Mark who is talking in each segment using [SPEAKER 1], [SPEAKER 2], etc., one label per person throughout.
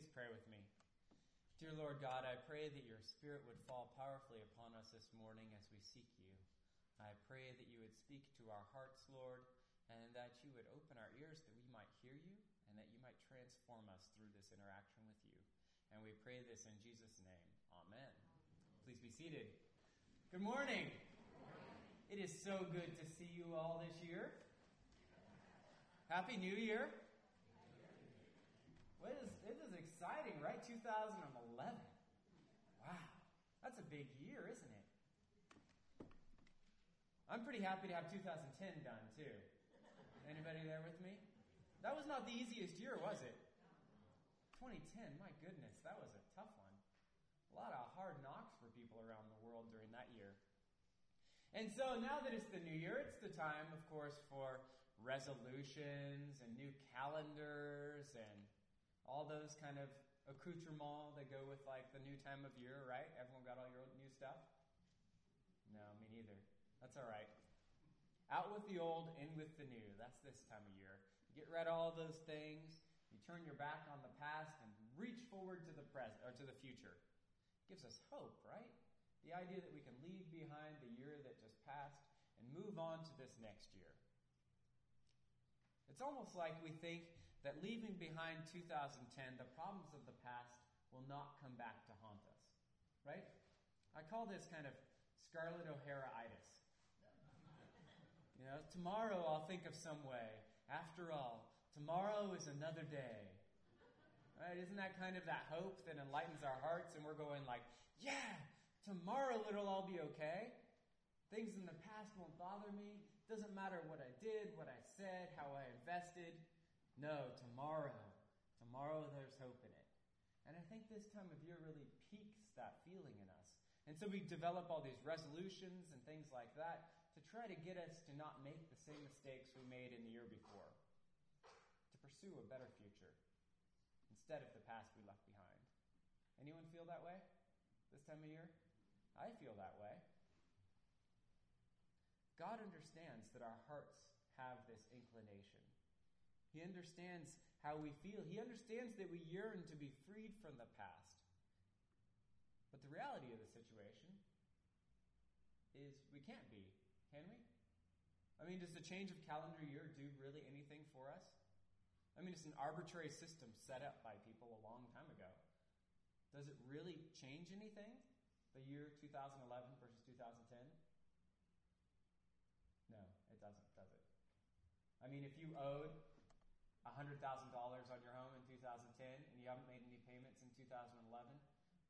[SPEAKER 1] Please pray with me. Dear Lord God, I pray that your Spirit would fall powerfully upon us this morning as we seek you. I pray that you would speak to our hearts, Lord, and that you would open our ears that we might hear you and that you might transform us through this interaction with you. And we pray this in Jesus' name. Amen. Please be seated. Good morning. It is so good to see you all this year. Happy New Year. What is, it is exciting, right? 2011. Wow. That's a big year, isn't it? I'm pretty happy to have 2010 done too. Anybody there with me? That was not the easiest year, was it? 2010, my goodness, that was a tough one. A lot of hard knocks for people around the world during that year. And so now that it's the new year, it's the time, of course, for resolutions and new calendars and all those kind of accoutrements that go with like the new time of year, right? Everyone got all your new stuff? No, me neither. That's all right. Out with the old, in with the new. That's this time of year. You get rid of all those things. You turn your back on the past and reach forward to the present or to the future. It gives us hope, right? The idea that we can leave behind the year that just passed and move on to this next year. It's almost like we think that leaving behind 2010, the problems of the past will not come back to haunt us. Right? I call this kind of Scarlett O'Hara-itis. You know, tomorrow I'll think of some way. After all, tomorrow is another day. Right? Isn't that kind of that hope that enlightens our hearts and we're going like, yeah, tomorrow it'll all be okay. Things in the past won't bother me. Doesn't matter what I did, what I said, how I invested. No, tomorrow. Tomorrow there's hope in it. And I think this time of year really piques that feeling in us. And so we develop all these resolutions and things like that to try to get us to not make the same mistakes we made in the year before. To pursue a better future instead of the past we left behind. Anyone feel that way this time of year? I feel that way. God understands that our hearts have this inclination. He understands how we feel. He understands that we yearn to be freed from the past. But the reality of the situation is we can't be, can we? I mean, does the change of calendar year do really anything for us? I mean, it's an arbitrary system set up by people a long time ago. Does it really change anything? The year 2011 versus 2010? No, it doesn't, does it? I mean, if you owed $100,000 on your home in 2010 and you haven't made any payments in 2011,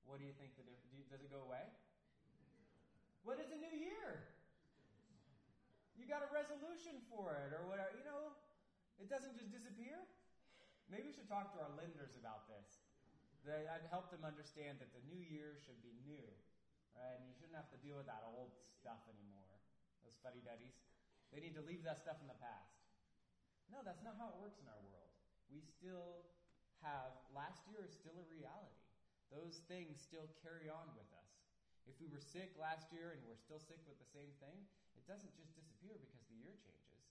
[SPEAKER 1] what do you think the difference? Does it go away? What is a new year? You got a resolution for it or whatever. You know, it doesn't just disappear. Maybe we should talk to our lenders about this. I'd help them understand that the new year should be new, right? And you shouldn't have to deal with that old stuff anymore those fuddy duddies. They need to leave that stuff in the past. That's not how it works in our world. We still have, last year is still a reality. Those things still carry on with us. If we were sick last year and we're still sick with the same thing, it doesn't just disappear because the year changes.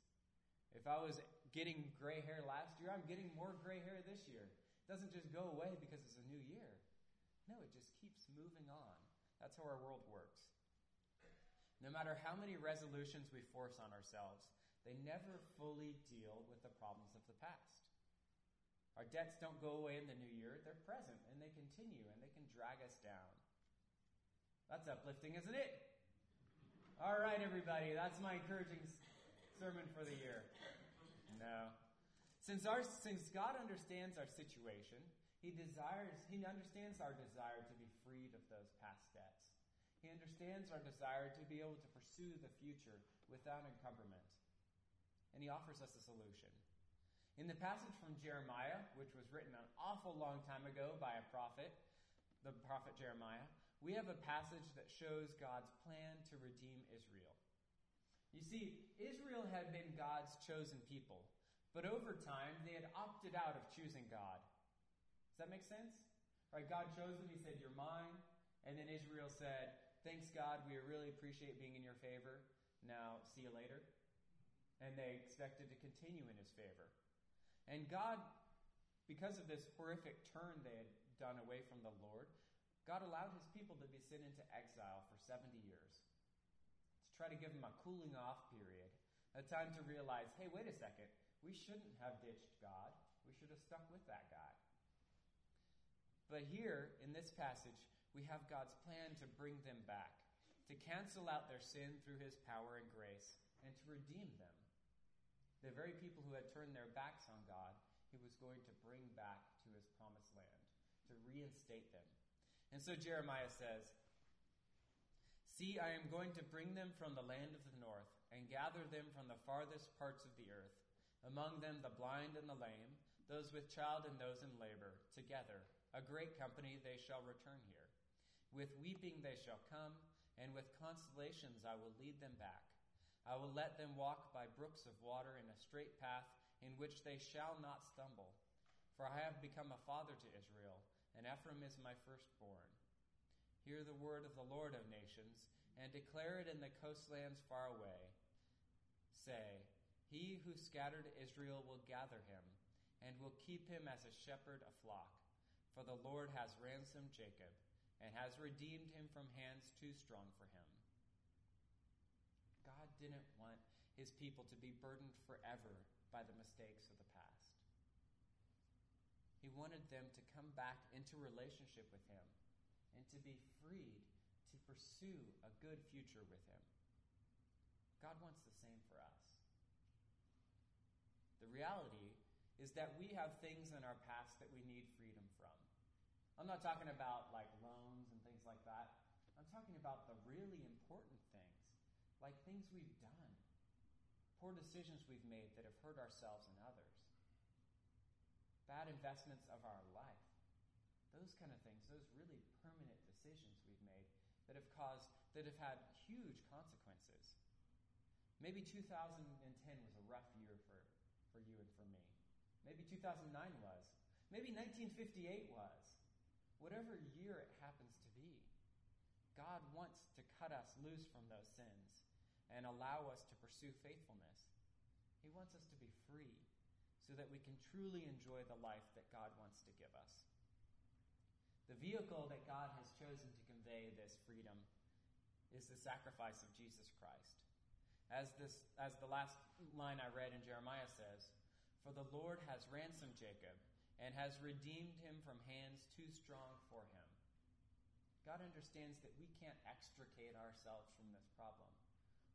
[SPEAKER 1] If I was getting gray hair last year, I'm getting more gray hair this year. It doesn't just go away because it's a new year. No, it just keeps moving on. That's how our world works. No matter how many resolutions we force on ourselves, they never fully deal with the problems of the past. Our debts don't go away in the new year, they're present and they continue and they can drag us down. That's uplifting, isn't it? All right, everybody, that's my encouraging sermon for the year. No. Since, our, since God understands our situation, He desires, He understands our desire to be freed of those past debts. He understands our desire to be able to pursue the future without encumberment. And he offers us a solution. In the passage from Jeremiah, which was written an awful long time ago by a prophet, the prophet Jeremiah, we have a passage that shows God's plan to redeem Israel. You see, Israel had been God's chosen people, but over time they had opted out of choosing God. Does that make sense? Right? God chose them, He said, You're mine. And then Israel said, thanks God, we really appreciate being in your favor. Now, see you later. And they expected to continue in his favor. And God because of this horrific turn they had done away from the Lord, God allowed his people to be sent into exile for 70 years to try to give them a cooling off period, a time to realize hey, wait a second, we shouldn't have ditched God. We should have stuck with that guy. But here, in this passage, we have God's plan to bring them back, to cancel out their sin through his power and grace, and to redeem them. The very people who had turned their backs on God, he was going to bring back to his promised land, to reinstate them. And so Jeremiah says, See, I am going to bring them from the land of the north, and gather them from the farthest parts of the earth, among them the blind and the lame, those with child and those in labor, together a great company, they shall return here. With weeping they shall come, and with consolations I will lead them back. I will let them walk by brooks of water in a straight path in which they shall not stumble. For I have become a father to Israel, and Ephraim is my firstborn. Hear the word of the Lord of nations, and declare it in the coastlands far away. Say, He who scattered Israel will gather him, and will keep him as a shepherd a flock. For the Lord has ransomed Jacob and has redeemed him from hands too strong for him. God didn't want his people to be burdened forever by the mistakes of the past. He wanted them to come back into relationship with him and to be freed to pursue a good future with him. God wants the same for us. The reality is that we have things in our past that we need freedom from. I'm not talking about like loans and things like that. I'm talking about the really important like things we've done, poor decisions we've made that have hurt ourselves and others, bad investments of our life, those kind of things, those really permanent decisions we've made that have caused, that have had huge consequences. Maybe 2010 was a rough year for, for you and for me. Maybe 2009 was. Maybe 1958 was whatever year it happens to be, God wants to cut us loose from those sins and allow us to pursue faithfulness. He wants us to be free so that we can truly enjoy the life that God wants to give us. The vehicle that God has chosen to convey this freedom is the sacrifice of Jesus Christ. As, this, as the last line I read in Jeremiah says, For the Lord has ransomed Jacob and has redeemed him from hands too strong for him. God understands that we can't extricate ourselves from this problem.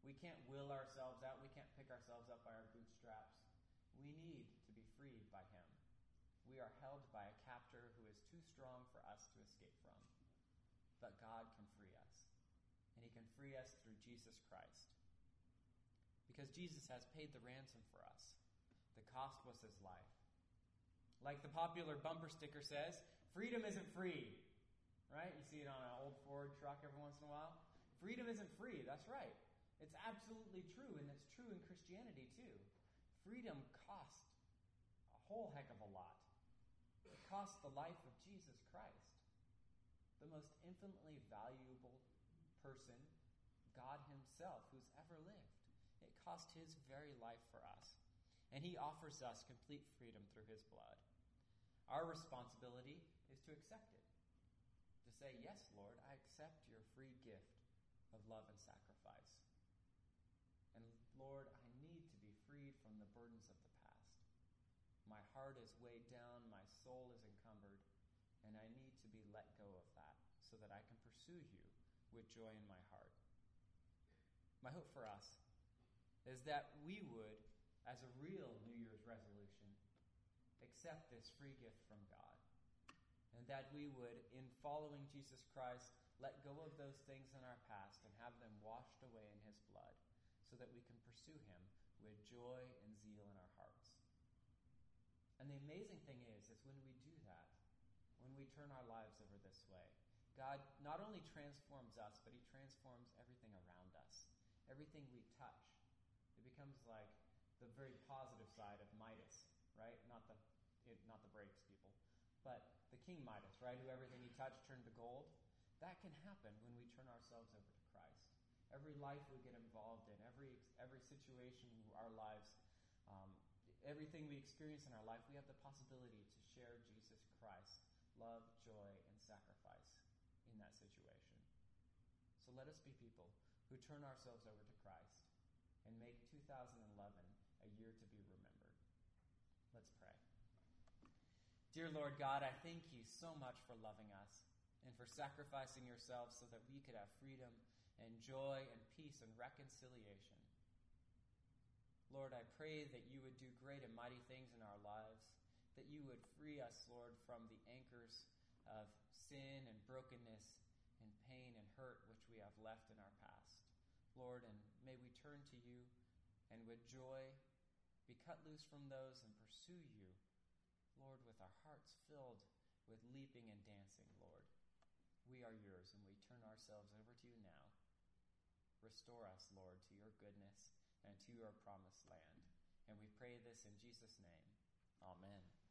[SPEAKER 1] We can't will ourselves out. We can't pick ourselves up by our bootstraps. We need to be freed by him. We are held by a captor who is too strong for us to escape from. But God can free us. And he can free us through Jesus Christ. Because Jesus has paid the ransom for us. The cost was his life. Like the popular bumper sticker says, freedom isn't free. Right? You see it on an old Ford truck every once in a while. Freedom isn't free. That's right. It's absolutely true, and it's true in Christianity too. Freedom cost a whole heck of a lot. It cost the life of Jesus Christ, the most infinitely valuable person, God Himself, who's ever lived. It cost His very life for us. And He offers us complete freedom through His blood. Our responsibility is to accept it. To say, Yes, Lord, I accept your free gift of love and sacrifice. Lord, I need to be freed from the burdens of the past. My heart is weighed down, my soul is encumbered, and I need to be let go of that so that I can pursue you with joy in my heart. My hope for us is that we would, as a real New Year's resolution, accept this free gift from God. And that we would, in following Jesus Christ, let go of those things in our past and have them washed away in his blood so that we can pursue him with joy and zeal in our hearts. And the amazing thing is, is when we do that, when we turn our lives over this way, God not only transforms us, but he transforms everything around us. Everything we touch. It becomes like the very positive side of Midas, right? Not the it, not the brakes people, but the King Midas, right? Who everything he touched turned to gold. That can happen when we turn ourselves over to Christ. Every life we get involved in, every every situation in our lives, um, everything we experience in our life, we have the possibility to share Jesus Christ, love, joy, and sacrifice in that situation. So let us be people who turn ourselves over to Christ and make 2011 a year to be remembered. Let's pray. Dear Lord God, I thank you so much for loving us and for sacrificing yourself so that we could have freedom and joy and peace and reconciliation. Lord, I pray that you would do great and mighty things in our lives, that you would free us, Lord, from the anchors of sin and brokenness and pain and hurt which we have left in our past. Lord, and may we turn to you and with joy be cut loose from those and pursue you, Lord, with our hearts filled with leaping and dancing, Lord. We are yours and we turn ourselves over to you now. Restore us, Lord, to your goodness and to your promised land. And we pray this in Jesus' name. Amen.